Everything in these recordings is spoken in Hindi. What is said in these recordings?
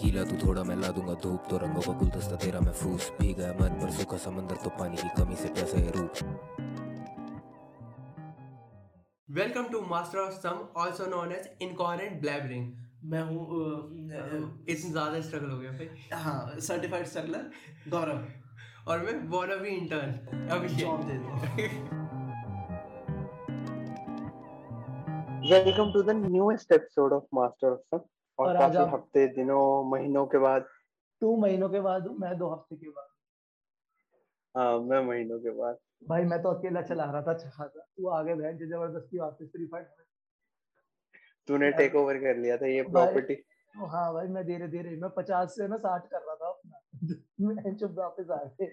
गीला तू थोड़ा मैं ला दूँगा धूप तो रंगों का गुलदस्ता तेरा महफूस भी गया मन पर। सूखा समंदर तो पानी की कमी से कैसे है Roop welcome to master of some also known as incoherent blabbering मैं हूँ इतना ज़्यादा स्ट्रगल हो गया भाई। हाँ सर्टिफाइड स्ट्रगलर गौरव। और मैं वाना भी इंटर्न अभी जॉब दे दो। Welcome to the newest episode of master of some और और आज आप- हफ़्ते दिनों महीनों के बाद। टू महीनों के बाद मैं दो हफ़्ते के बाद। हाँ मैं महीनों के बाद। भाई मैं तो अकेला चला रहा था चाह था। तू आगे बहन से ज़बरदस्ती वापस फायर तूने टेक ओवर कर लिया था ये प्रॉपर्टी हाँ भाई मैं धीरे धीरे मैं पचास से ना साठ कर रहा था अपना। मैं चुप वापस आ गए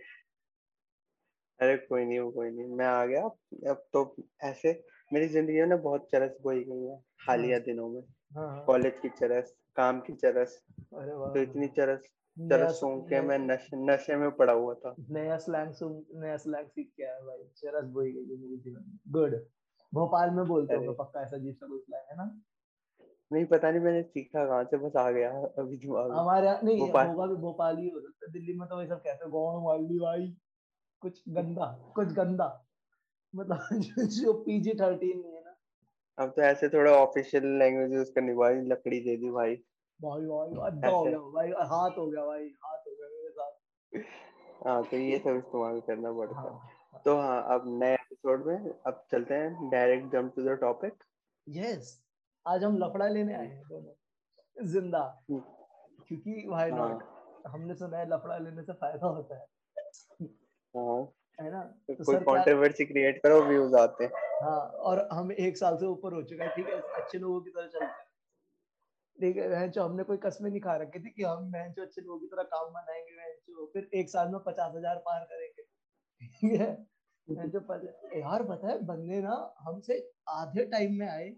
अरे कोई नहीं वो कोई नहीं मैं आ गया। अब तो ऐसे मेरी ज़िंदगी में ना बहुत चरस बोई गई है हालिया दिनों में। हाँ हाँ, कॉलेज की चरस काम की चरस। तो इतनी चरस चरस सूंघ के मैं नशे नशे में पड़ा हुआ था। नया स्लैंग सुन नया स्लैंग सीख के आया भाई। चरस बोई गई है मेरे जीवन में। गुड भोपाल में बोलते हो पक्का ऐसा अजीब सा है ना? नहीं पता नहीं मैंने सीखा कहाँ से बस आ गया अभी दिमाग हमारे यहाँ नहीं भोपाल। होगा भी भोपाल ही हो सकता है। दिल्ली में तो वही सब कहते हैं गाँव वाली भाई कुछ गंदा कुछ गंदा। मतलब जो- पीजी थर्टीन है अब तो ऐसे थोड़ा ऑफिशियल लैंग्वेज यूज़ करनी भाई लकड़ी दे दी भाई। भाई भाई अड्डा हो गया भाई हाथ हो गया भाई हाथ हो गया मेरे साथ। हाँ तो ये सब इस्तेमाल करना पड़ता। है। हाँ तो हाँ अब नए एपिसोड में अब चलते हैं direct jump to the topic yes आज हम लफड़ा लेने आए हैं दोनों। ज़िंदा। हम्म। क्योंकि भाई हाँ। नॉट हमने सुना है लफड़ा लेने से फ़ायदा होता है। हाँ। है ना? तो तो कोई कंट्रोवर्सी क्रिएट करो व्यूज़ आते हैं। हाँ और हम एक साल से ऊपर हो चुका है ठीक है? अच्छे लोगों की तरह चलते हैं। ठीक है बहन हमने कोई कसमें नहीं खा रखी थी कि हम बहन चो अच्छे लोगों की तरह काम बनाएँगे फिर एक साल में पचास हज़ार पार करेंगे। ठीक है? यार पता है बंदे ना हमसे आधे टाइम में आए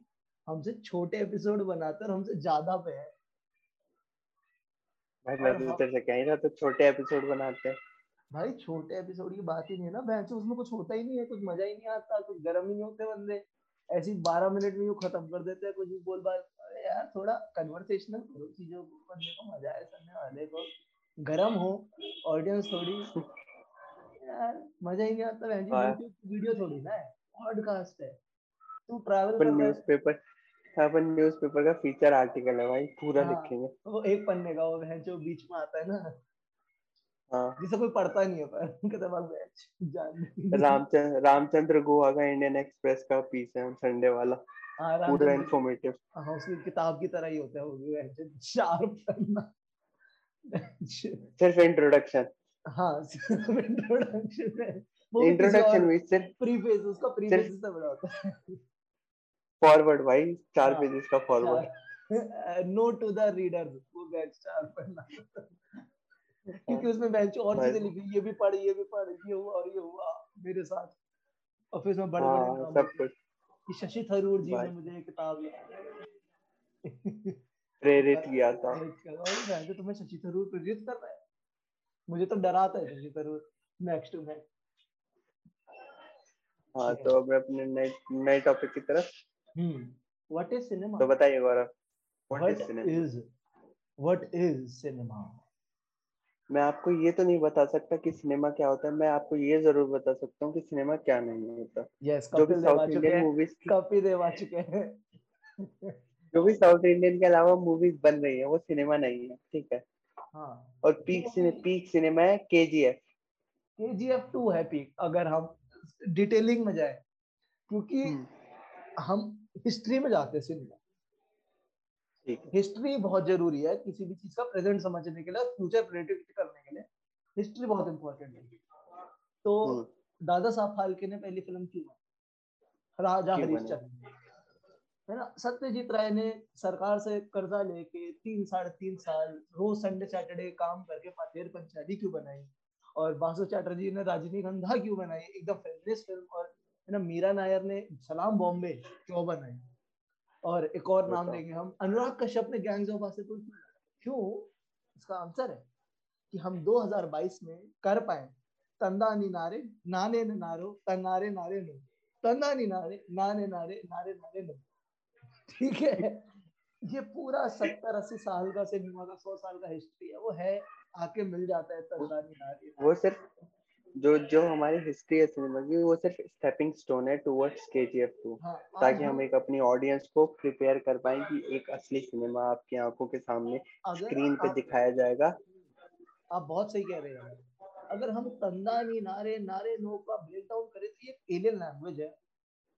हमसे छोटे एपिसोड बनाते और हमसे ज़्यादा पे है। भाई मैं तो छोटे एपिसोड बनाते हैं। भाई छोटे एपिसोड की बात ही नहीं है ना चो उसमें कुछ होता ही नहीं है कुछ मज़ा ही नहीं आता कुछ गर्म ही नहीं होते बंदे। ऐसे ही बारह मिनट में यूँ खत्म कर देते हैं कुछ भी बोल बाल अरे यार थोड़ा कन्वर्सेशनल करो चीज़ों को बंदे को मज़ा आए सुनने वाले को। गरम हो ऑडियंस थोड़ी यार मज़ा ही नहीं आता बहन जी हाँ। वीडियो थोड़ी ना है पॉडकास्ट है। तू ट्रैवल कर है न्यूज़पेपर अपन न्यूज़पेपर का फीचर आर्टिकल है भाई पूरा हाँ। लिखेंगे वो एक पन्ने का वो जो बीच में आता है ना। हाँ जिसे कोई पढ़ता नहीं है पर कहता बस बहन जान रामचंद्र रामचंद्र गोवा का इंडियन एक्सप्रेस का पीस है संडे वाला। हाँ, पूरा इंफॉर्मेटिव हाँ उसकी किताब की तरह ही होता है वो चार सिर्फ़ इंट्रोडक्शन हाँ इंट्रोडक्शन है। इंट्रोडक्शन में सिर्फ़ प्रीफेस उसका प्रीफेस से बड़ा होता है। फॉरवर्ड भाई चार हाँ, पेजेस का फॉरवर्ड टू द रीडर वो चार पन्ना क्योंकि उसमें बेंच और चीज़ें लिखी ये भी पढ़ ये भी पढ़ ये हुआ और ये हुआ मेरे साथ। और फिर उसमें बड़े बड़े हाँ सब कुछ। कि शशि थरूर जी ने मुझे किताब प्रेरित किया था। और तुम्हें शशि थरूर प्रेरित कर रहा है? मुझे तो डराता है Shashi Tharoor. Next to next हाँ। तो अब अपने नए नए टॉपिक की तरफ़। हम्म। व्हाट इज़ सिनेमा तो बताइए Gaurav what is cinema what is cinema मैं आपको ये तो नहीं बता सकता कि सिनेमा क्या होता है मैं आपको ये ज़रूर बता सकता हूँ कि सिनेमा क्या नहीं होता। यस जो भी south Indian movies Kapil Dev आ चुके हैं। जो भी साउथ इंडियन के अलावा मूवीज़ बन रही है वो सिनेमा नहीं है ठीक है? हाँ। और पीक सिने पीक सिनेमा है केजीएफ केजीएफ 2 है पीक अगर हम डिटेलिंग में जाए क्योंकि हम्म। हम हिस्ट्री में जाते हैं सिनेमा हिस्ट्री बहुत ज़रूरी है किसी भी चीज़ का प्रेजेंट समझने के लिए फ्यूचर प्रेडिक्ट के लिए हिस्ट्री बहुत इंपॉर्टेंट है। तो हम्म, दादा साहब फाल्के ने पहली फ़िल्म क्यों बनाई? राजा हरिश्चंद्र है ना? सत्यजीत राय ने सरकार से कर्जा लेके तीन साढ़े तीन साल रोज संडे सैटरडे काम करके फातेर पंचाली क्यों बनाई? और बासु चैटर्जी ने रजनीगंधा क्यों बनाई? एकदम फेमिनिस्ट फ़िल्म और है ना मीरा नायर ने सलाम बॉम्बे क्यों बनाई? और एक और नाम। लेंगे हम अनुराग कश्यप ने गैंग्स ऑफ़ वासेपुर क्यों इसका आंसर है। कि हम 2022 में कर पाए। तंदा नी नारे नाने न नारो तनारे नारे नो। तंदा नी नारे नाने नारे नारे नारे नो। ठीक है? ये पूरा सत्तर अस्सी साल का सिनेमा का सौ साल का हिस्ट्री है वो है आके मिल जाता है तंदानी नारी वो सिर्फ़ जो जो हमारी हिस्ट्री है सिनेमा की वो सिर्फ़ स्टेपिंग स्टोन है टुवर्ड्स केजीएफ 2 हाँ आज ताकि हम एक अपनी ऑडियंस को प्रिपेयर कर पाए कि एक असली सिनेमा आपकी आँखों के सामने स्क्रीन पे दिखाया जाएगा। आप बहुत सही कह रहे हैं। अगर हम तंदानी नारे नारे नो का ब्रेक डाउन करें तो ये एलियन लैंग्वेज है।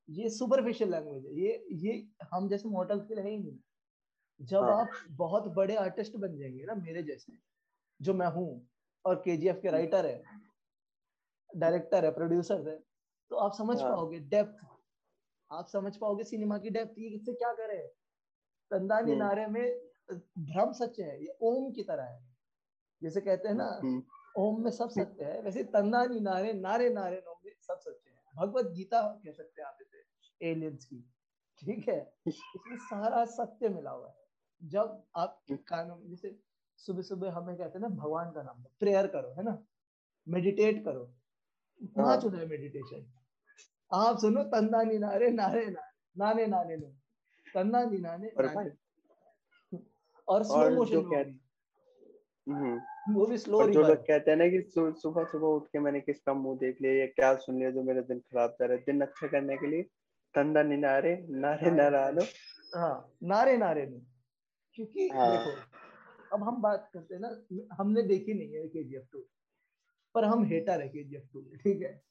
ये सुपरफिशियल लैंग्वेज है। ये ये हम जैसे मॉडल्स के है ही नहीं। जब हाँ। आप बहुत बड़े आर्टिस्ट बन जाएँगे ना मेरे जैसे जो मैं हूँ और केजीएफ के राइटर है डायरेक्टर है प्रोड्यूसर है तो आप समझ हाँ। पाओगे डेप्थ आप समझ पाओगे सिनेमा की डेप्थ ये इससे क्या करे तंदानी हम्म। नारे में भ्रम सच है ये ओम की तरह है। जैसे कहते हैं ना हम्म। ओम में सब सत्य है। वैसे तंदानी नारे नारे नारे नो में सब सत्य है। भगवत गीता कह सकते हैं आप इसे एलियंस की। ठीक है? इसमें सारा सत्य मिला हुआ है। जब आप कानून जैसे सुबह सुबह हमें कहते हैं ना भगवान का नाम प्रेयर करो है ना? मेडिटेट करो। हाँ। कहाँ चुना है मेडिटेशन आप सुनो तंदानी नारे नारे नारे नाने नाने नो तंदानी नाने और नाने। और स्लो मोशन में वो भी हम्म वो भी स्लो जो लोग कहते हैं ना कि सुबह सुबह उठ के मैंने किसका मुँह देख लिया या क्या सुन लिया जो मेरा दिन खराब जा रहा है? दिन अच्छा करने के लिए तंदा निनारे नारे नारे नारानो नारे हाँ नारे नारे नो क्योंकि हाँ। देखो अब हम बात करते हैं ना हमने देखी नहीं है के जी एफ़ टू पर हम हेटर है के जी एफ़ टू ठीक है?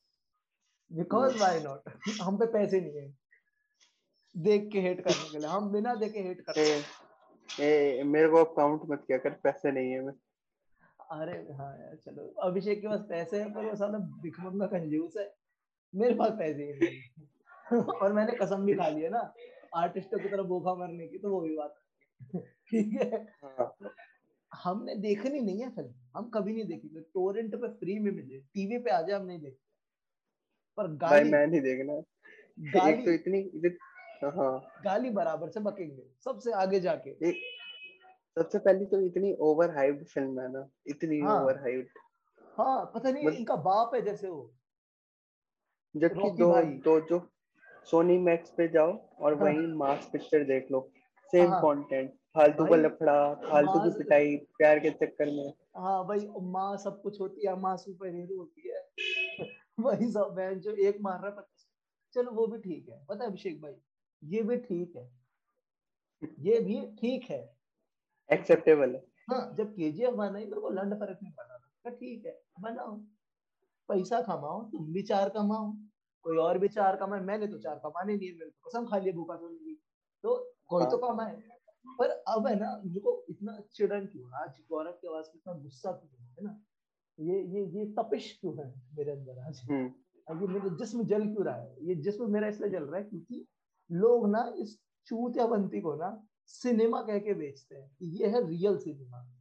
बिकॉज़ वाई नॉट हम पे पैसे नहीं है। देख के हेट करने के लिए हम बिना देखे हेट करते ए, हैं। ए, मेरे को काउंट मत किया कर पैसे नहीं है मैं अरे हाँ यार चलो। अभिषेक के पास पैसे हैं पर वो साला भिखमंगा कंजूस है। मेरे पास पैसे ही नहीं और मैंने कसम भी खा ली है ना आर्टिस्टों की तरह भूखा मरने की तो वो भी बात। ठीक है? हाँ। हमने देखनी नहीं है फ़िल्म। हम कभी नहीं देखेंगे टोरेंट पे फ्री में मिले टीवी पे आ जाए हम नहीं देखते पर गाली मैं नहीं देखना। एक तो गाली इतनी इतनी हाँ। गाली बराबर से बकेंगे। सबसे आगे जाके। एक सबसे पहली तो इतनी ओवर हाइप्ड फ़िल्म है ना इतनी हाँ। ओवर हाइप्ड हाँ पता नहीं मतलब इनका बाप है जैसे वो। जबकि दो दो जो सोनी मैक्स पे जाओ और हाँ। वहीं मास पिक्चर देख लो। सेम हाँ। कंटेंट फालतू का लफड़ा फालतू की पिटाई प्यार के चक्कर में। हाँ भाई माँ सब कुछ होती है माँ सुपर हीरो होती है। वही सब बहन जो एक मार रहा है चलो वो भी ठीक है। पता है अभिषेक भाई ये भी ठीक है। ये भी ठीक है। एक्सेप्टेबल है। हाँ जब के जी एफ़ बनाई मेरे को लंड फ़र्क नहीं पड़ा था। ठीक है बनाओ पैसा कमाओ तुम भी चार कमाओ कोई और भी चार कमाए मैंने तो चार कमाने नहीं है मेरे को कसम खा लिया भूखा सोने की तो कोई तो हाँ। कमाए। पर अब है ना मुझको इतना चिड़न क्यों आज गौरव की आवाज़ में इतना गुस्सा क्यों है ना? ये ये ये तपिश क्यों है मेरे अंदर आज? हम्म। और ये मेरा जिस्म जल क्यों रहा है? ये जिस्म मेरा इसलिए जल रहा है क्योंकि लोग ना इस चूतियाबंती को ना सिनेमा कह के बेचते हैं ये है रियल सिनेमा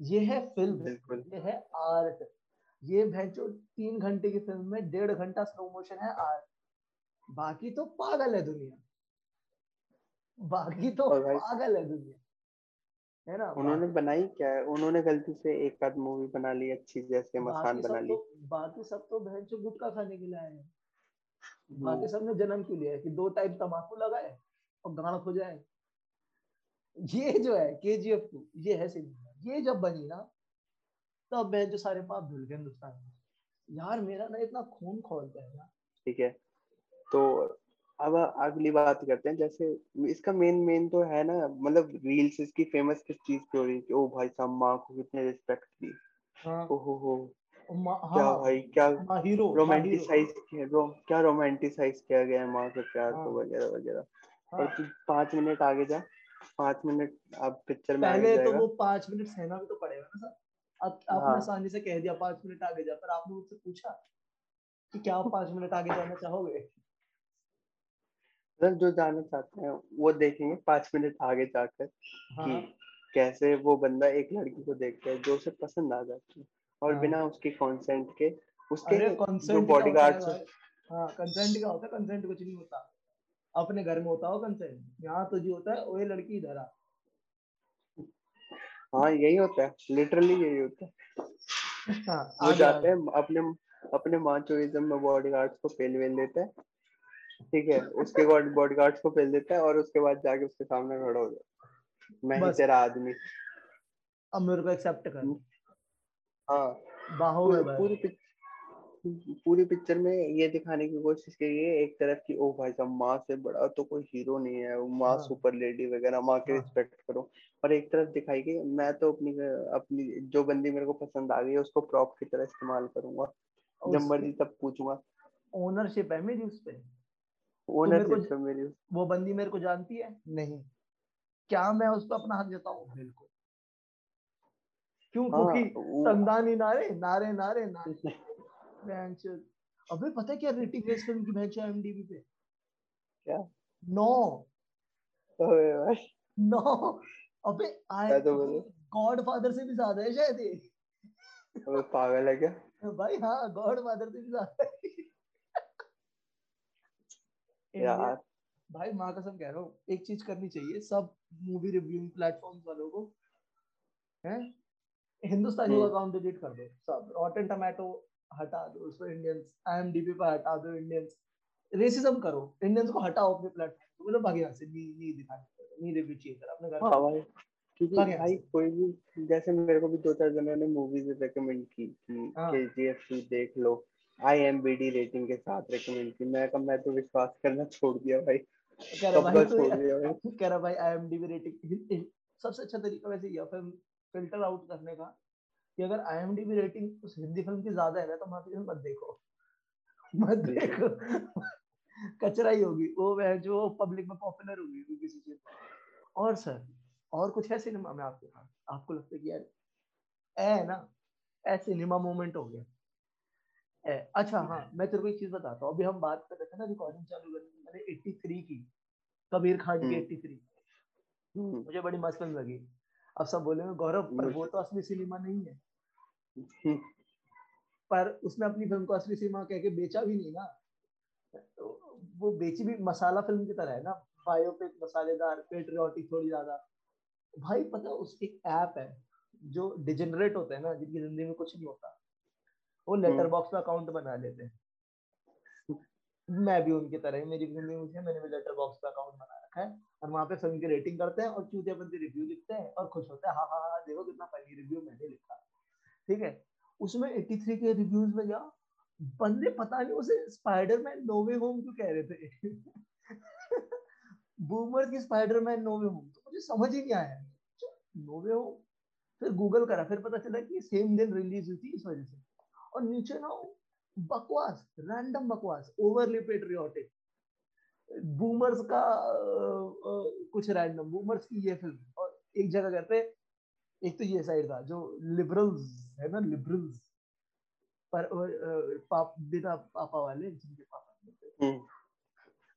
ये है फ़िल्म ये है आर्ट ये भैंचो तीन घंटे की फ़िल्म में डेढ़ घंटा स्लो मोशन है आर्ट बाकी तो पागल है दुनिया। बाकी तो पागल है दुनिया। है ना? उन्होंने बनाई क्या है? उन्होंने गलती से एक आध मूवी बना ली अच्छी जैसे मसान बना सब ली। तो बाकी सब तो भैंचो गुटखा खाने के लिए आए हैं। बाकी हम्म सबने जन्म क्यों लिया है कि दो टाइम तम्बाकू लगाए और गाड़ हो जाए? ये जो है के जी एफ़ टू ये है सिनेमा ये जब बनी ना तब मैं जो सारे पाप धुल गए हिंदुस्तान में। यार मेरा ना इतना खून खोलता है ना। ठीक है। तो अब अगली बात करते हैं जैसे इसका मेन मेन तो है ना मतलब रील्स इसकी फ़ेमस किस चीज़ पे हो रही है ओ भाई साहब माँ को कितने रिस्पेक्ट दी हाँ। ओहो हो क्या हाँ। भाई क्या हीरो रोमांटिसाइज किया रो, क्या रोमांटिसाइज किया गया है माँ के प्यार हाँ। को वगैरह। वगैरह और हाँ तू पाँच मिनट आगे जा। पाँच मिनट अब पिक्चर में पहले तो वो पाँच मिनट सहना भी तो पड़ेगा ना सर। अब आपने हाँ। आसानी से कह दिया पाँच मिनट आगे जा पर आपने मुझसे पूछा कि क्या आप पाँच मिनट आगे जाना चाहोगे? मतलब जो जाना चाहते हैं वो देखेंगे पाँच मिनट आगे जाकर हाँ। कि कैसे वो बंदा एक लड़की को देखता है जो उसे पसंद आ जाती है और हाँ। बिना उसके कंसेंट के उसके जो बॉडीगार्ड्स हाँ। कंसेंट क्या होता है कंसेंट कुछ नहीं होता। अपने घर में होता हो कंसेंट यहाँ तो जी होता है ओए लड़की इधर आ। हाँ यही होता है लिटरली यही होता है। हाँ वो जाते हैं अपने अपने माचोइज्म में बॉडीगार्ड्स को फेल वेल देता है। ठीक है उसके बाद बॉडीगार्ड्स को फेल देता है और उसके बाद जाके उसके सामने खड़ा हो जाता मैं ही तेरा आदमी। अब मेरे को एक्सेप्ट कर। हाँ बाहों में पूरी पूरी पिक्चर में ये दिखाने की कोशिश की है एक तरफ़ की ओ भाई साहब माँ से बड़ा तो कोई हीरो नहीं है वो माँ हाँ। सुपर लेडी वगैरह माँ की हाँ। रिस्पेक्ट करो। और एक तरफ़ दिखाई गई मैं तो अपनी अपनी जो बंदी मेरे को पसंद आ गई है उसको प्रॉप की तरह इस्तेमाल करूँगा जब मर्ज़ी तब पूछूँगा। ओनरशिप है मेरी उस पे? ओनरशिप है मेरी वो बंदी मेरे को जानती है? नहीं। क्या मैं उस पर अपना हक जताऊं बिल्कुल। क्यों? हाँ क्योंकि तंदानी नारे नारे नारे नारे। बेंच अबे पता है क्या रेटिंग है इस फ़िल्म की बेंच एमडीबी पे? क्या? नौ। ओए भाई। नौ। अबे आए मैं तो बोलूँ। गॉड फादर से भी ज़्यादा है शायद ये। अबे पागल है क्या? भाई हाँ गॉड फादर से भी ज़्यादा है। यार। भाई माँ कसम कह रहा हूँ एक चीज़ करनी चाहिए सब मूवी रिव्यूइंग प्लेटफॉर्म्स वालों को। हैं? हिंदुस्तानी हम्म। अकाउंट डिलीट कर दो सब। रॉटन टमाटो हटा दो उस पर इंडियंस आईएमडीबी पे हटा दो इंडियंस रेसिज्म करो इंडियंस को हटाओ अपने प्लेटफॉर्म बोलो भाग यहाँ से नहीं नहीं दिखाने नहीं रिव्यू चाहिए सर अपने घर हाँ भाई क्योंकि भाई कोई भी जैसे मेरे को भी दो चार जनों ने मूवीज़ रेकमेंड की कि हाँ। केजीएफ टू देख लो आईएमबी रेटिंग के साथ रेकमेंड की। मैं कहा मैं तो विश्वास करना छोड़ दिया भाई। कह रहा भाई तो कह रहा भाई आईएमडीबी रेटिंग सबसे अच्छा तरीका वैसे ये फ़िल्म फ़िल्टर आउट करने का। कि अगर आईएमडीबी रेटिंग उस हिंदी फ़िल्म की ज़्यादा है ना तो वहाँ मत देखो। मत देखो। कचरा ही होगी। वो वह जो पब्लिक में पॉपुलर होगी वो किसी चीज़ और सर और कुछ है सिनेमा में आपके पास? आपको लगता है कि यार है ना ऐ सिनेमा मोमेंट हो गया। ए, अच्छा हाँ मैं तेरे को एक चीज़ बताता हूँ। अभी हम बात कर रहे थे ना रिकॉर्डिंग चालू करने की, मैंने 83 की। कबीर खान की एट्टी 83 हम्म, मुझे बड़ी मस्त फ़िल्म लगी। अब सब बोलेंगे गौरव पर वो तो असली सिनेमा नहीं है। हम्म, पर उसने अपनी फ़िल्म को असली सिनेमा कह के बेचा भी नहीं ना। तो वो बेची भी मसाला फ़िल्म की तरह है ना। बायोपिक मसालेदार पेट्रियोटिक थोड़ी ज़्यादा। भाई पता है उस एक ऐप है जो डिजेनरेट होते हैं ना जिनकी ज़िंदगी में कुछ नहीं होता वो लेटर बॉक्स में अकाउंट बना लेते हैं। मैं भी उनकी तरह ही मेरी ज़िंदगी में मैंने भी लेटर बॉक्स पे अकाउंट बना रखा है। और वहाँ पे फ़िल्म की रेटिंग करते हैं और चूतिया बंदी रिव्यू लिखते हैं और खुश होते हैं हाँ हाँ हाँ देखो कितना फनी रिव्यू मैंने लिखा। ठीक है? उसमें 83 के रिव्यूज़ में जा बंदे पता नहीं उसे स्पाइडरमैन नोवे होम क्यों कह रहे थे? बूमर की स्पाइडरमैन नोवे होम तो मुझे समझ ही नहीं आया। नोवे होम फिर गूगल करा फिर पता चला कि सेम दिन रिलीज़ हुई थी इस वजह से। और नीचे ना बकवास रैंडम बकवास ओवरली पेट्रियोटिक बूमर्स का अ, अ, कुछ रैंडम बूमर्स की ये फ़िल्म और एक जगह कहते एक तो ये साइड था जो लिबरल्स है ना लिबरल्स पर पाप बिना पापा वाले जिनके पापा। हम्म,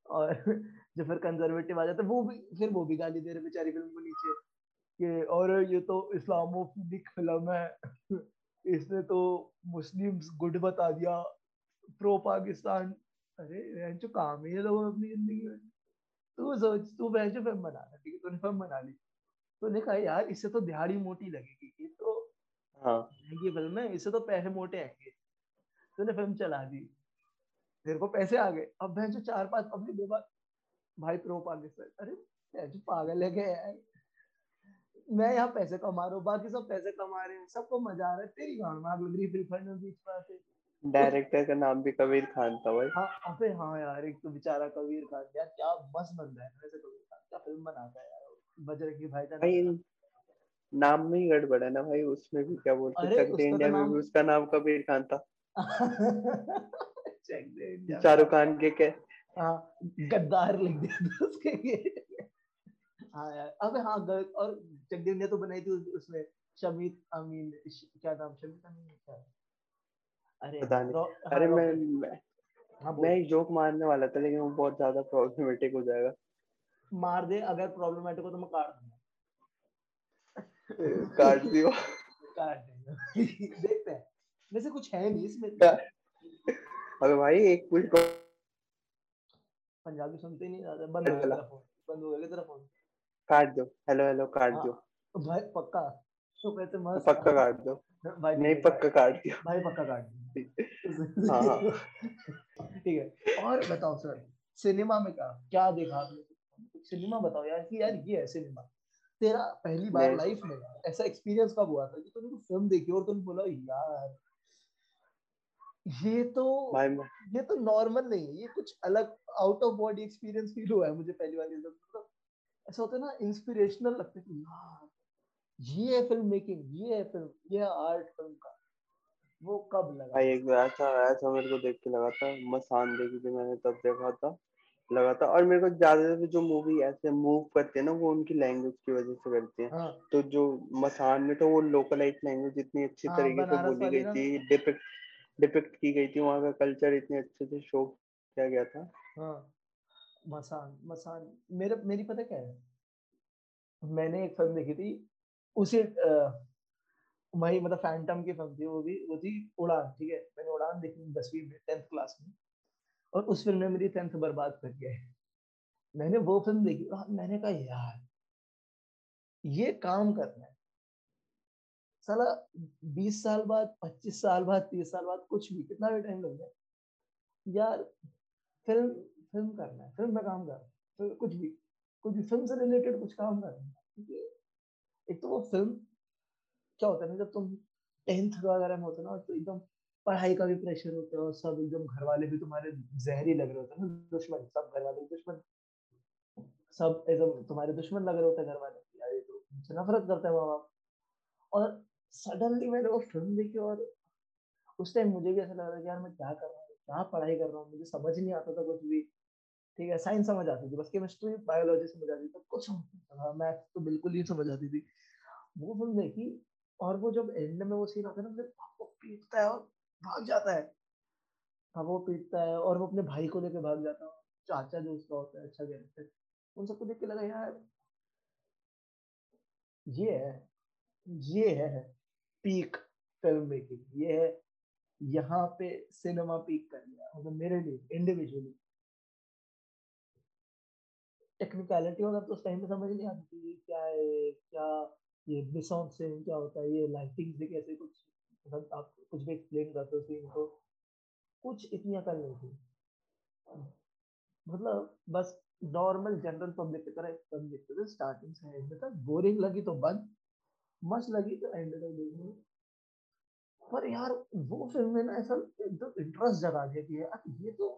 और जो फिर कंजर्वेटिव आ जाते वो भी फिर वो भी गाली दे रहे बेचारी फ़िल्म को नीचे। कि और ये तो इस्लामोफोबिक फ़िल्म है। इसने तो मुस्लिम्स गुड बता दिया प्रो पाकिस्तान। अरे जो काम है ये लोग अपनी ज़िंदगी में। तू सोच तू जो फ़िल्म बना रहा ठीक है? तूने फ़िल्म बना ली। तूने कहा यार इससे तो दिहाड़ी मोटी लगेगी। ये तो हाँ महँगी फ़िल्म है इससे तो पैसे मोटे आएँगे। तूने फ़िल्म चला दी। तेरे को पैसे आ गए। अब मैं जो चार पाँच पब्लिक दो बार भाई प्रो पाकिस्तान अरे जो पागल है क्या यार? मैं यहाँ पैसे कमा रहा हूँ बाकी सब पैसे कमा रहे हैं सबको मज़ा आ रहा है तेरी गाँव में आग लग रही है फ्री फायर में बीच आके। डायरेक्टर का नाम भी कबीर खान था भाई। हाँ अबे हाँ यार एक तो बेचारा कबीर खान यार क्या मस्त बंदा है वैसे कबीर खान क्या फ़िल्म बनाता है यार बजरंगी भाईजान भाई नाम में ही गड़बड़ है ना भाई उसमें भी क्या बोलते चक दे तो इंडिया में भी उसका नाम कबीर खान था। चेक दे इंडिया शाहरुख खान के क्या? हाँ गद्दार लिख दिया था उसके लिए। हाँ यार अबे हाँ और जगदीप ने तो बनाई थी उस- उसमें शमीत अमीन क्या नाम शमीत अमीन क्या? अरे पता नहीं। हाँ, अरे मैं मैं, हाँ मैं एक जोक मारने वाला था लेकिन वो बहुत ज़्यादा प्रॉब्लमेटिक हो जाएगा। मार दे अगर प्रॉब्लमेटिक हो तो मैं काट दूँगा। काट दियो। काट देखते हैं। वैसे कुछ है नहीं इसमें? अबे भाई एक मिनट पंजाबी सुनते नहीं ज़्यादा बंद हो गया फ़ोन बंद हो गया तेरा फ़ोन काट दो। हेलो हेलो काट हाँ, दो भाई पक्का? तो वैसे मस्त। पक्का काट दो। भाई नहीं है, पक्का काट दियो। भाई पक्का काट दूँगा। हाँ, हाँ। ठीक है। और बताओ सर सिनेमा में क्या क्या देखा आपने? सिनेमा बताओ यार कि यार ये है सिनेमा। तेरा पहली बार लाइफ में ऐसा एक्सपीरियंस कब हुआ था कि तूने फ़िल्म देखी और तूने बोला यार ये तो ये तो नॉर्मल नहीं है ये कुछ अलग out of body experience feel हुआ है मुझे पहली बार ये मतलब ऐसा होता है ना इंस्पिरेशनल लगता है कि यार ये है फ़िल्म मेकिंग ये है फ़िल्म ये है आर्ट फ़िल्म का। वो कब लगा? भाई एक बार ऐसा ऐसा मेरे को देख के लगा था मसान देखी थी मैंने तब देखा था। लगा था। और मेरे को ज़्यादातर जो मूवी ऐसे मूव करते हैं ना वो उनकी लैंग्वेज की वजह से करते हैं। हाँ। तो जो मसान में तो वो लोकलाइज लैंग्वेज इतनी अच्छी हाँ, तरीके से बोली गई थी डिपिक्ट डिपिक्ट की गई थी वहाँ का कल्चर इतने अच्छे से शो किया गया था। हाँ मसान मसान। मेरे मेरी पता क्या है? मैंने एक फ़िल्म देखी थी उसी वही मतलब फैंटम की फ़िल्म थी वो भी वो थी उड़ान ठीक है? मैंने उड़ान देखी दसवीं में टेंथ क्लास में। और उस फ़िल्म ने मेरी टेंथ बर्बाद कर दिया है। मैंने वो फ़िल्म देखी और मैंने कहा यार ये काम करना है। साला बीस साल बाद पच्चीस साल बाद तीस साल बाद कुछ भी कितना भी टाइम लग जाए यार फ़िल्म फ़िल्म करना है फ़िल्म में काम करना है कुछ भी कुछ भी फ़िल्म से रिलेटेड कुछ काम करना है। क्योंकि एक तो वो फ़िल्म क्या होता है ना जब तुम टेंथ वगैरह में होते ना तो एकदम पढ़ाई का भी प्रेशर होता है और सब एकदम घर वाले भी तुम्हारे जहरी लग रहे होते हैं ना, दुश्मन, सब घर वाले दुश्मन। सब एकदम तुम्हारे दुश्मन लग रहे होते हैं घर वाले यार ये तो मुझसे नफरत करते हैं माँ बाप और सडनली मैंने वो फ़िल्म देखी और उस टाइम मुझे भी ऐसा लग रहा था यार मैं क्या कर रहा हूँ, क्या पढ़ाई कर रहा हूँ, मुझे समझ नहीं आता था कुछ भी। ठीक है साइंस समझ आती थी, बस केमिस्ट्री बायोलॉजी समझ आती थी कुछ मैथ तो बिल्कुल ही समझ आती थी। वो फ़िल्म देखी और वो जब एंड में वो सीन आता है ना, मेरे पापा पीटता है और भाग जाता है। पापा को पीटता है और वो अपने भाई को लेके भाग जाता है। चाचा जो उसका होता है अच्छा कैरेक्टर उन सबको देख के लगा, यार, ये है ये है पीक फ़िल्म मेकिंग ये है यहाँ पे सिनेमा पीक कर लिया मतलब मेरे लिए इंडिविजुअली टेक्निकलिटी वगैरह तो उस टाइम पे समझ नहीं आती थी क्या है, क्या ये बिसॉन्ग से क्या होता है, ये लाइटिंग से कैसे कुछ मतलब आप कुछ भी एक्सप्लेन करते हो सीन को, कुछ इतनी अकल नहीं थी। मतलब बस नॉर्मल जनरल पब्लिक की तरह फ़िल्म देखते थे स्टार्टिंग से एंड तक। बोरिंग लगी तो बंद, मस्त लगी तो एंड तक देखने। पर यार, वो फ़िल्म में ना ऐसा एकदम इंटरेस्ट जगा दिया कि यार, ये तो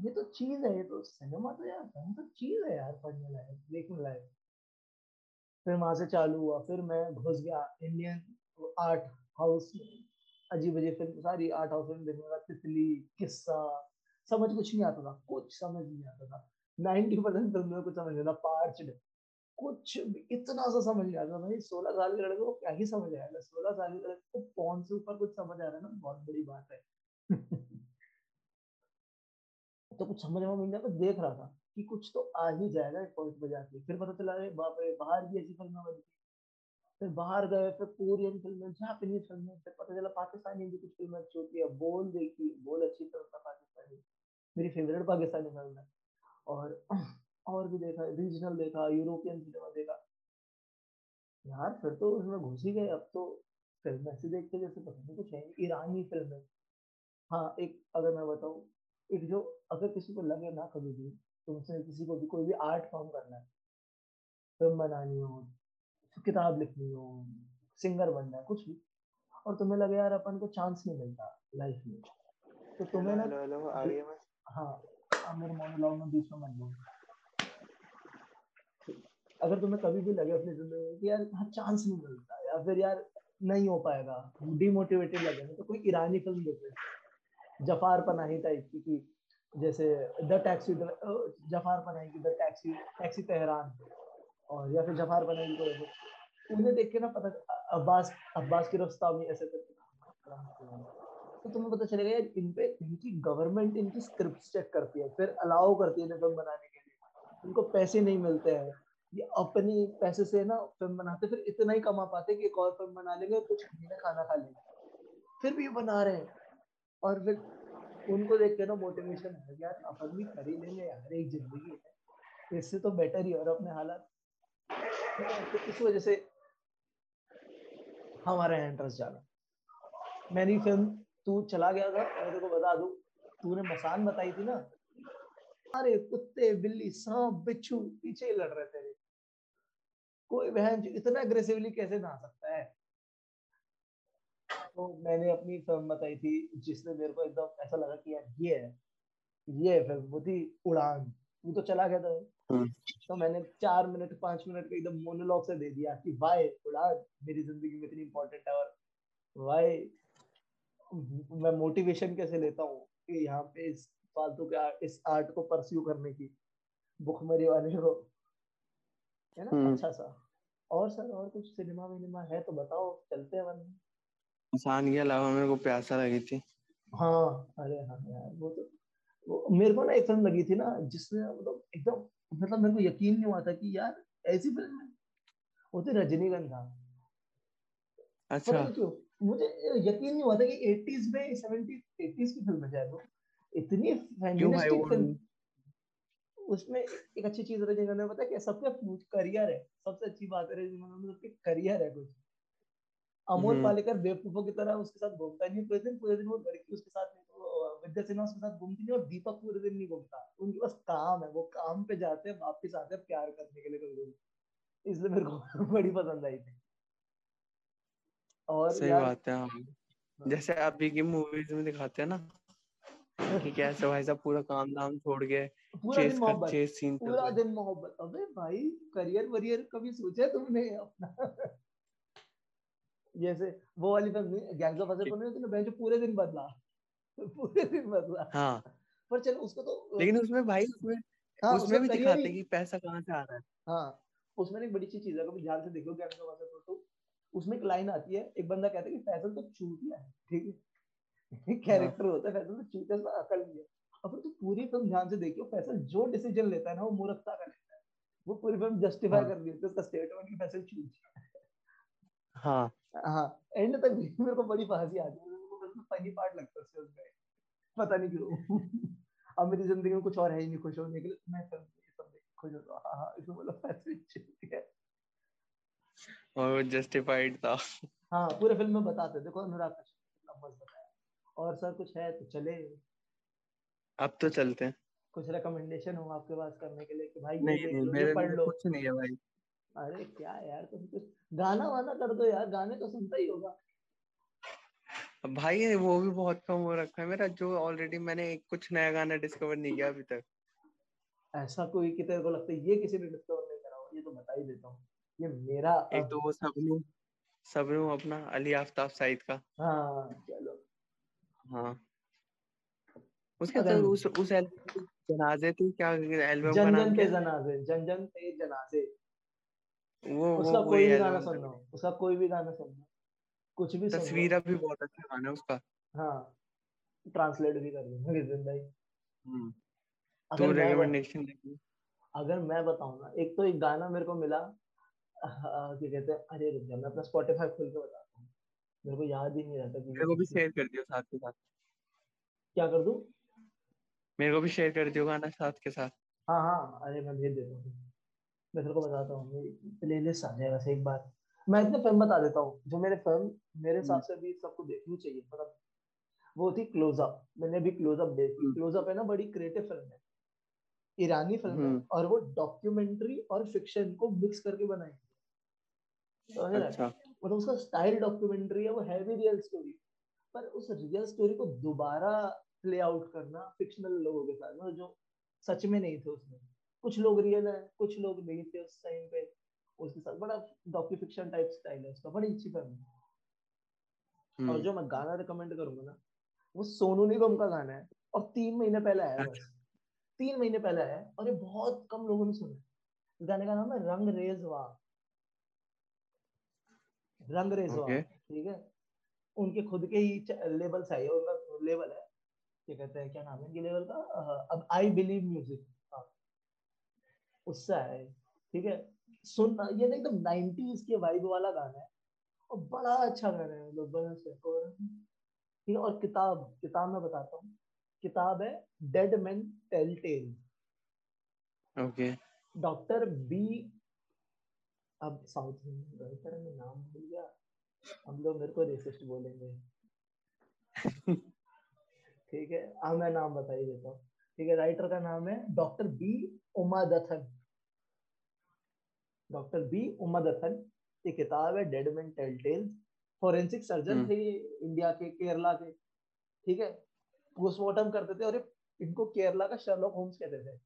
ये तो चीज़ है, ये तो सिनेमा तो यार फ़िल्म तो चीज़ है यार, पढ़ने लायक, देखने लायक। फिर वहाँ से चालू हुआ, फिर मैं घुस गया इंडियन आर्ट हाउस अजीब अजीब फ़िल्म, सारी आर्ट हाउस में देखने लगा तितली, किस्सा, समझ कुछ नहीं आता था, कुछ समझ नहीं आता था। नाइन्टी परसेंट फ़िल्म में कुछ समझ नहीं आता पार्चड। कुछ इतना सा समझ नहीं आता भाई, सोलह साल के लड़के को क्या ही समझ आएगा सोलह साल के लड़के को फ़ोन से ऊपर कुछ समझ आ रहा है ना, बहुत बड़ी बात है। तो कुछ समझ में नहीं आता, देख रहा था कि कुछ तो आ ही जाएगा, एक पॉइंट पे जाके। फिर पता चला, अरे बाप रे, बाहर भी ऐसी फ़िल्में बनती फिर बाहर गए, फिर कोरियन फ़िल्में, जापानीज फ़िल्में, फिर पता चला पाकिस्तानी भी कुछ फ़िल्में अच्छी होती है। बोल देखी, बोल अच्छी फ़िल्म था पाकिस्तानी। मेरी फेवरेट पाकिस्तानी फ़िल्म है। और और भी देखा रीजनल देखा यूरोपियन सिनेमा देखा। यार, फिर तो उसमें घुस ही गए। अब तो फ़िल्म ऐसे देखते जैसे पता नहीं कुछ है ईरानी फ़िल्म है। हाँ एक, अगर मैं बताऊँ, एक जो अगर किसी को लगे ना कभी भी तो उसने किसी को भी कोई भी आर्ट फॉर्म करना है। फ़िल्म बनानी हो किताब लिखनी हो सिंगर बनना है कुछ भी। और तुम्हें लगे यार अपन को चांस नहीं मिलता लाइफ में। तो तुम्हें ना है अब मेरे मोनोलॉग में बीच में मत बोल। अगर तुम्हें कभी भी लगे अपनी ज़िंदगी में कि यार हाँ चांस नहीं मिलता या फिर यार नहीं हो पाएगा डिमोटिवेटेड लगे तो कोई ईरानी फ़िल्म देख ले जफार पनाही टाइप की कि जैसे द टैक्सी जफार पनाही की द टैक्सी टैक्सी तेहरान। और या फिर जफार पनाही को उन्हें देख के ना पता अब्बास अब्बास की रस्तामी ऐसे करके तो तुम्हें पता चलेगा यार, इन पे इनकी गवर्नमेंट इनकी स्क्रिप्ट चेक करती है, फिर अलाउ करती है फ़िल्म बनाने के लिए। उनको पैसे नहीं मिलते हैं। ये अपनी पैसे से ना फ़िल्म बनाते फिर इतना ही कमा पाते कि एक और फ़िल्म बना लेंगे कुछ महीने खाना खा लेंगे। फिर भी बना रहे हैं। और फिर उनको देख के ना मोटिवेशन है यार, अपन भी कर ही लेंगे यार, एक ज़िंदगी है। इससे तो बेटर ही और अपने हालात। तो इस वजह से हमारा इंटरेस्ट जागा मैंने फ़िल्म तू चला गया था, मैं तेरे को बता दूँ, तूने मसान बताई थी ना? अरे कुत्ते, बिल्ली, सांप, बिच्छू पीछे ही लड़ रहे थे। कोई बहन जो इतना अग्रेसिवली कैसे नहा सकता है? तो मैंने अपनी फ़िल्म बताई थी, जिसने मेरे को एकदम ऐसा लगा कि यार ये है, ये फ़िल्म वो थी उड़ान। वो तो चला गया था। तो मैंने चार मिनट पाँच मिनट का एकदम मोनोलॉग से दे दिया कि वाई उड़ान मेरी ज़िंदगी में इतनी इंपॉर्टेंट है और वाई मैं मोटिवेशन कैसे लेता हूँ कि यहाँ पे इस फालतू के इस आर्ट को परस्यू करने की भुखमरी वाले को है ना? हम्म। अच्छा सा। और सर और कुछ सिनेमा विनेमा है तो बताओ चलते हैं वरना आसान के अलावा मेरे को प्यासा लगी थी। हाँ अरे हाँ यार वो तो वो मेरे को ना एक फ़िल्म लगी थी ना जिसमें मतलब एकदम मतलब मेरे को यकीन नहीं हुआ था कि यार ऐसी फ़िल्म है। वो थी रजनीगंधा अच्छा। क्यों मुझे यकीन नहीं हुआ था कि 80s में 70 80s की फ़िल्म है शायद वो। इतनी वो फ़िल्म उसमें एक अच्छी चीज़ रजनीगंधा में पता है क्या सबका करियर है। सबसे अच्छी बात है रजनीगंधा में सबके करियर है कुछ। अमोल हम्म। पालेकर बेवकूफों की तरह उसके साथ घूमता नहीं पूरे दिन पूरे दिन वो लड़की उसके साथ तो विद्या सिन्हा उसके साथ घूमती नहीं और दीपक पूरे दिन नहीं घूमता। उनके पास काम है वो काम पे जाते हैं वापस आते हैं प्यार करने के लिए कभी इसलिए मेरे को बड़ी पसंद आई थी। और सही बात है हाँ। जैसे अभी की मूवीज़ में दिखाते हैं ना कि कैसे भाई साहब पूरा काम धाम छोड़ के चेस कर चेस सीन पूरा दिन मोहब्बत। अबे भाई करियर वरियर कभी सोचा है तुमने अपना? जैसे वो वाली फ़िल्म गैंग्स ऑफ़ वासेपुर में उसने बेंच पूरे दिन बदला। पूरे दिन बदला। हाँ। पर चलो उसको तो लेकिन उसमें भाई उसमें हाँ उसमें उसका भी दिखाते हैं कि पैसा कहाँ से आ रहा है। हाँ उसमें एक बड़ी सी चीज़ है कभी ध्यान से देखो ऑफ़ वासेपुर तो उसमें एक लाइन आती है एक बंदा कहता है कि फैसल तो चूतिया है ठीक है? कैरेक्टर होता है फैसल तो चूतिया उसमें अकल नहीं है। फिर तो पूरी फ़िल्म ध्यान से देखियो फैसल जो डिसीज़न लेता है ना वो मूर्खता का लेता है। वो पूरी फ़िल्म जस्टिफाई हाँ। कर देती है उसका स्टेटमेंट कि फैसल चूतिया है। हाँ। हाँ एंड तक मेरे को बड़ी हँसी आती है। फनी पार्ट लगता है उसमें पता नहीं क्यों। अब मेरी ज़िंदगी में कुछ और है ही नहीं खुश होने के लिए। मैं फ़िल्म सब देख खुश हूँ हाँ हाँ इसमें बोला है और जस्टिफाइड था। हाँ पूरे फ़िल्म में बताते देखो अनुराग कश्यप मस्त बताया। और सर कुछ है तो चले। अब तो चलते हैं। कुछ रिकमेंडेशन हो आपके पास करने के लिए कि भाई नहीं नहीं मेरे पढ़ लो। कुछ नहीं है भाई। अरे क्या यार तुम कुछ गाना वाना कर दो यार। गाने तो सुनता ही होगा। भाई वो भी बहुत कम हो रखा है मेरा जो ऑलरेडी मैंने कुछ नया गाना डिस्कवर नहीं किया अभी तक। ऐसा कोई कि तेरे को लगता है ये किसी ने डिस्कवर नहीं करा हो ये तो बता ही देता हूँ। ये मेरा एक तो वो सबनू सबनू अपना अली आफ्ताब साइद का। हाँ चलो। हाँ। उसके तो उस उस एल्बम के जनाजे थे क्या एल्बम का जन जन पे जनाजे जन जन पे जनाजे। वो उसका वो कोई भी गाना एल्बम सुन लो उसका कोई भी गाना सुन लो। कुछ भी तस्वीर भी बहुत अच्छा गाना है उसका। हाँ ट्रांसलेट भी कर लूँगा किस दिन भाई। हम्म, तू मैं बत- रिकमेंडेशन अगर मैं बताऊँ ना एक तो एक गाना मेरे को मिला क्या कहते हैं अरे रुक जा मैं अपना स्पॉटिफाई खोल के बताता हूँ। मेरे को याद ही नहीं रहता कि मेरे को भी शेयर कर दियो साथ के साथ। क्या कर दूँ? मेरे को भी शेयर कर दियो गाना साथ के साथ। हाँ हाँ अरे मैं भेज देता हूँ। मैं तेरे को बताता हूँ मेरी प्लेलिस्ट आ जाएगा एक बार। मैं इतने फ़िल्म बता देता हूँ जो मेरे फ़िल्म मेरे हिसाब से अभी सबको देखनी चाहिए मतलब वो थी क्लोजअप मैंने अभी क्लोजअप देखी हम्म। क्लोजअप है ना बड़ी क्रिएटिव फ़िल्म है ईरानी फ़िल्म है हम्म। और वो डॉक्यूमेंट्री और फिक्शन को मिक्स करके बनाई है। है? अच्छा मतलब उसका स्टाइल डॉक्यूमेंट्री है वो है भी रियल स्टोरी पर उस रियल स्टोरी को दोबारा प्ले आउट करना फिक्शनल लोगों के साथ मतलब जो सच में नहीं थे उसमें कुछ लोग रियल है कुछ लोग नहीं थे उस टाइम पे उसके साथ बड़ा डॉक्यू फिक्शन टाइप स्टाइल है उसका बड़ी अच्छी फ़िल्म है। और हम्म, जो मैं गाना रिकमेंड करूँगा ना वो सोनू निगम का गाना है और तीन महीने पहले आया है बस तीन महीने पहले आया है और ये बहुत कम लोगों ने सुना है। इस गाने का नाम है रंग रेजवा रंग रेजवा Okay. ठीक है? उनके खुद के ही लेबल्स है उनका लेबल है। क्या कहते हैं क्या नाम है इनके लेबल का? अब आई बिलीव म्यूज़िक उससे है ठीक है? सुनना ये ना एकदम 90s के वाइब वाला गाना है। और बड़ा अच्छा गाना है मतलब बड़ा अच्छा और ठीक है और किताब किताब मैं बताता हूँ। किताब है dead man tell tale okay. Doctor B अब साउथ में राइटर में नाम भूल गया। हम लोग मेरे को रेसिस्ट बोलेंगे। ठीक है अब मैं नाम बता ही देता हूँ। ठीक है राइटर का नाम है doctor B Umadathan doctor B Umadathan ये किताब है dead man tell tales forensic surgeon. थे इंडिया के केरला के। ठीक है? पोस्टमार्टम करते थे और ये इनको केरला का शर्लॉक होम्स कहते थे।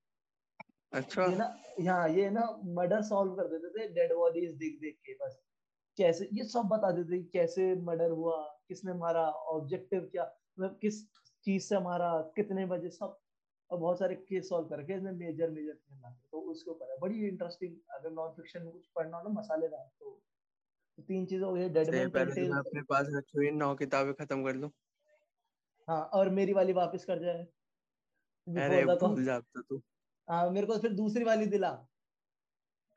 अच्छा। ये ना यहाँ ये ना मर्डर सॉल्व कर देते थे डेड बॉडीज देख देख के बस। कैसे ये सब बता देते थे कैसे मर्डर हुआ किसने मारा ऑब्जेक्टिव क्या मतलब किस चीज़ से मारा कितने बजे सब और बहुत सारे केस सॉल्व करके इसमें मेजर मेजर थीम आते तो उसके ऊपर है। बड़ी इंटरेस्टिंग अगर नॉन फिक्शन में कुछ पढ़ना हो ना मसालेदार तो, तीन चीज़ें हो गई डेड अपने पास रखी हुई नौ किताबें खत्म कर लूँ। हाँ और मेरी वाली वापस कर जाए। अरे भूल जाता तू। हाँ मेरे को फिर दूसरी वाली दिला।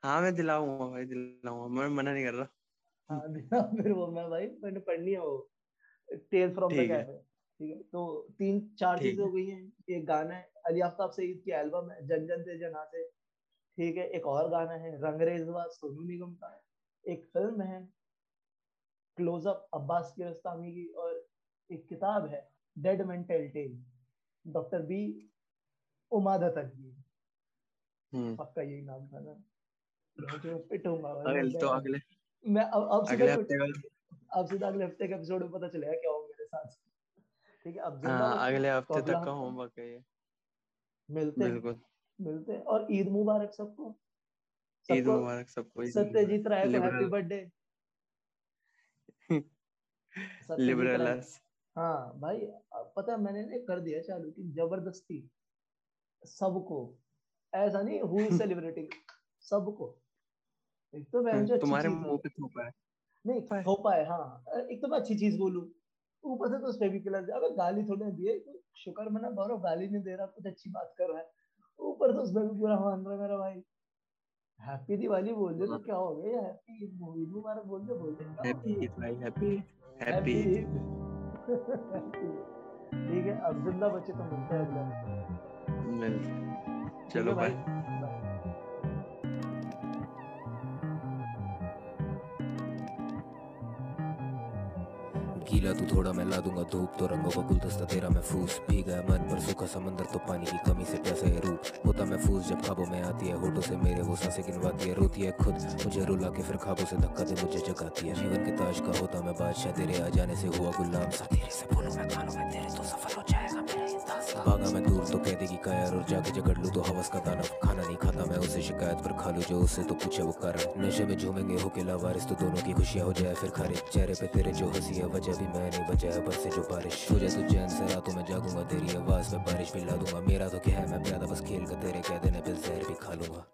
हाँ मैं दिलाऊँगा भाई दिलाऊँगा। मैं मना नहीं कर रहा। हाँ दिला फिर वो मैं भाई मैंने पढ़नी है वो। टेल फ्रॉम द कैफ़े ठीक है तो तीन चार चीज़ें हो। गई हैं। एक गाना है। अली आफ्ताब सईद की एल्बम है जन जन से जना से ठीक है एक और गाना है रंगरेजवा सोनू निगम का। एक फ़िल्म है क्लोजअप अब्बास कियारस्तामी की और एक किताब है dead mental tale doctor B Umadathan की। हम्म। पक्का यही नाम था ना? पिटूँगा अगले तो अगले मैं अब अब अगले हफ़्ते का अब सीधा अगले हफ़्ते के एपिसोड में पता चलेगा क्या हो मेरे साथ। ठीक है अब हाँ अगले तो हफ़्ते तक का होमवर्क है ये। मिलते मिलते हैं। और ईद मुबारक सबको। ईद मुबारक सबको सत्यजीत राय को happy birthday Satyajit Ray. Liberal हाँ भाई पता है मैंने ने कर दिया चालू कि ज़बरदस्ती। सबको। ऐसा नहीं हु सेलिब्रेटिंग सबको। एक तो मैं तुम्हारे मुँह पे थूका है। नहीं पाए। हो। पाए हाँ। एक तो मैं अच्छी चीज़ बोलूँ। ऊपर से तो उस पे भी क्लर्क अगर गाली थोड़ी दिए तो शुक्र मना गौरव गाली नहीं दे रहा कुछ अच्छी बात कर रहा है। ऊपर से उसमें भी पूरा मान रहा मेरा भाई। हैप्पी दिवाली बोल दे तो क्या हो गया हैप्पी ईद मुबारक बोल दे बोल दे हैप्पी भाई हैप्पी हैप्पी ठीक है अब ज़िंदा बचे तो मिलते हैं। चलो भाई। गीला तू थोड़ा मैं ला दूँगा धूप तो रंगों का गुलदस्ता तेरा महफूज भी गया मन पर। सूखा समंदर तो पानी की कमी से प्यासा है रूप होता महफूज जब खाबों में आती है होटो से मेरे वो साँसें गिनवाती है, रोती है खुद। मुझे रुला के फिर खाबों से धक्का दे, मुझे जगाती है। जीवन के ताज का होता मैं बादशाह, तेरे आ जाने से हुआ गुलाम। सा तेरे से बोलूँ मैं कानों में, तेरे तो सफल हो जाएगा। भागा मैं दूर तो कह देगी कायर और जाके जगड़ लू तो हवस का दानव। खाना नहीं खाता मैं उसे शिकायत पर खा लू, जो उससे तो पूछे वो कारण। नशे में झूमेंगे हो के लावारिस तो दोनों की खुशियाँ हो जाए फिर खारिज चेहरे पे तेरे जो हँसी है, वजह भी मैं नहीं बचा है से जो बारिश। हो जाए तो चैन से रातों में जागूँगा, तेरी आवाज़ में बारिश भी ला दूँगा। मेरा तो क्या है, मैं प्यादा, बस खेल कर तेरे कह देने पे जहर भी खा लूँगा।